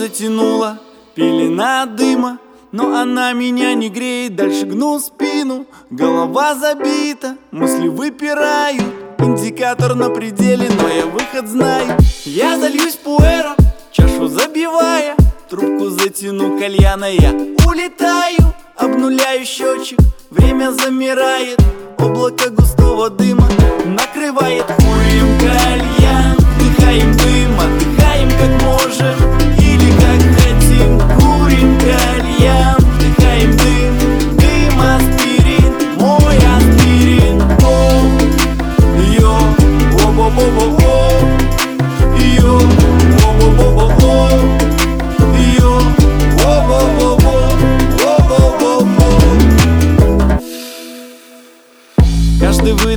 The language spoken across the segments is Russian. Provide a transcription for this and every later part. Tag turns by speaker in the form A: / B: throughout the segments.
A: затянула пелена дыма но она меня не греет, дальше гну спину Голова забита, мысли выпирают Индикатор на пределе, но я выход знаю. Я зальюсь пуэром, чашу забивая Трубку затяну кальяна, я улетаю Обнуляю счетчик, время замирает Облако густого дыма накрывает Курим кальян,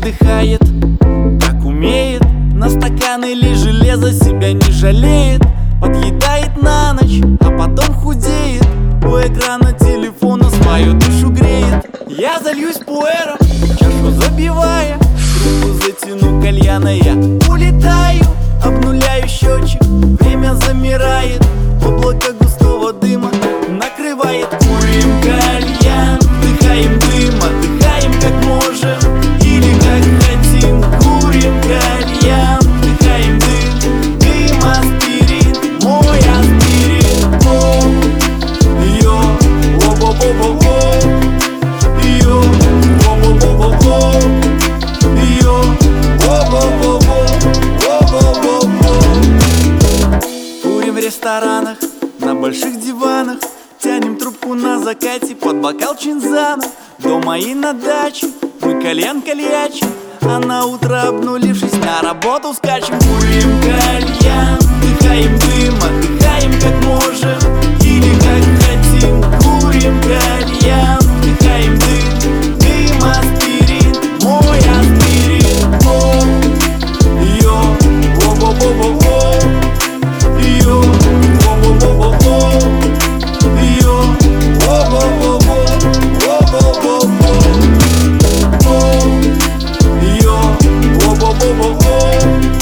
A: выдыхает, как умеет. На стакан или железо себя не жалеет. Подъедает на ночь, а потом худеет. У экрана телефона свою душу греет. Я зальюсь пуэром, чашу забивая. Трубку затяну кальяна, я улетаю. Обнуляю счетчик, время замирает. Облако густого ресторанах, на больших диванах. Тянем трубку на закате под бокал чинзана. До моей на даче мы кальян кальячим А на утро обнулившись на работу скачем. Курим кальян, дыхаем дым, отдыхаем как можем. love.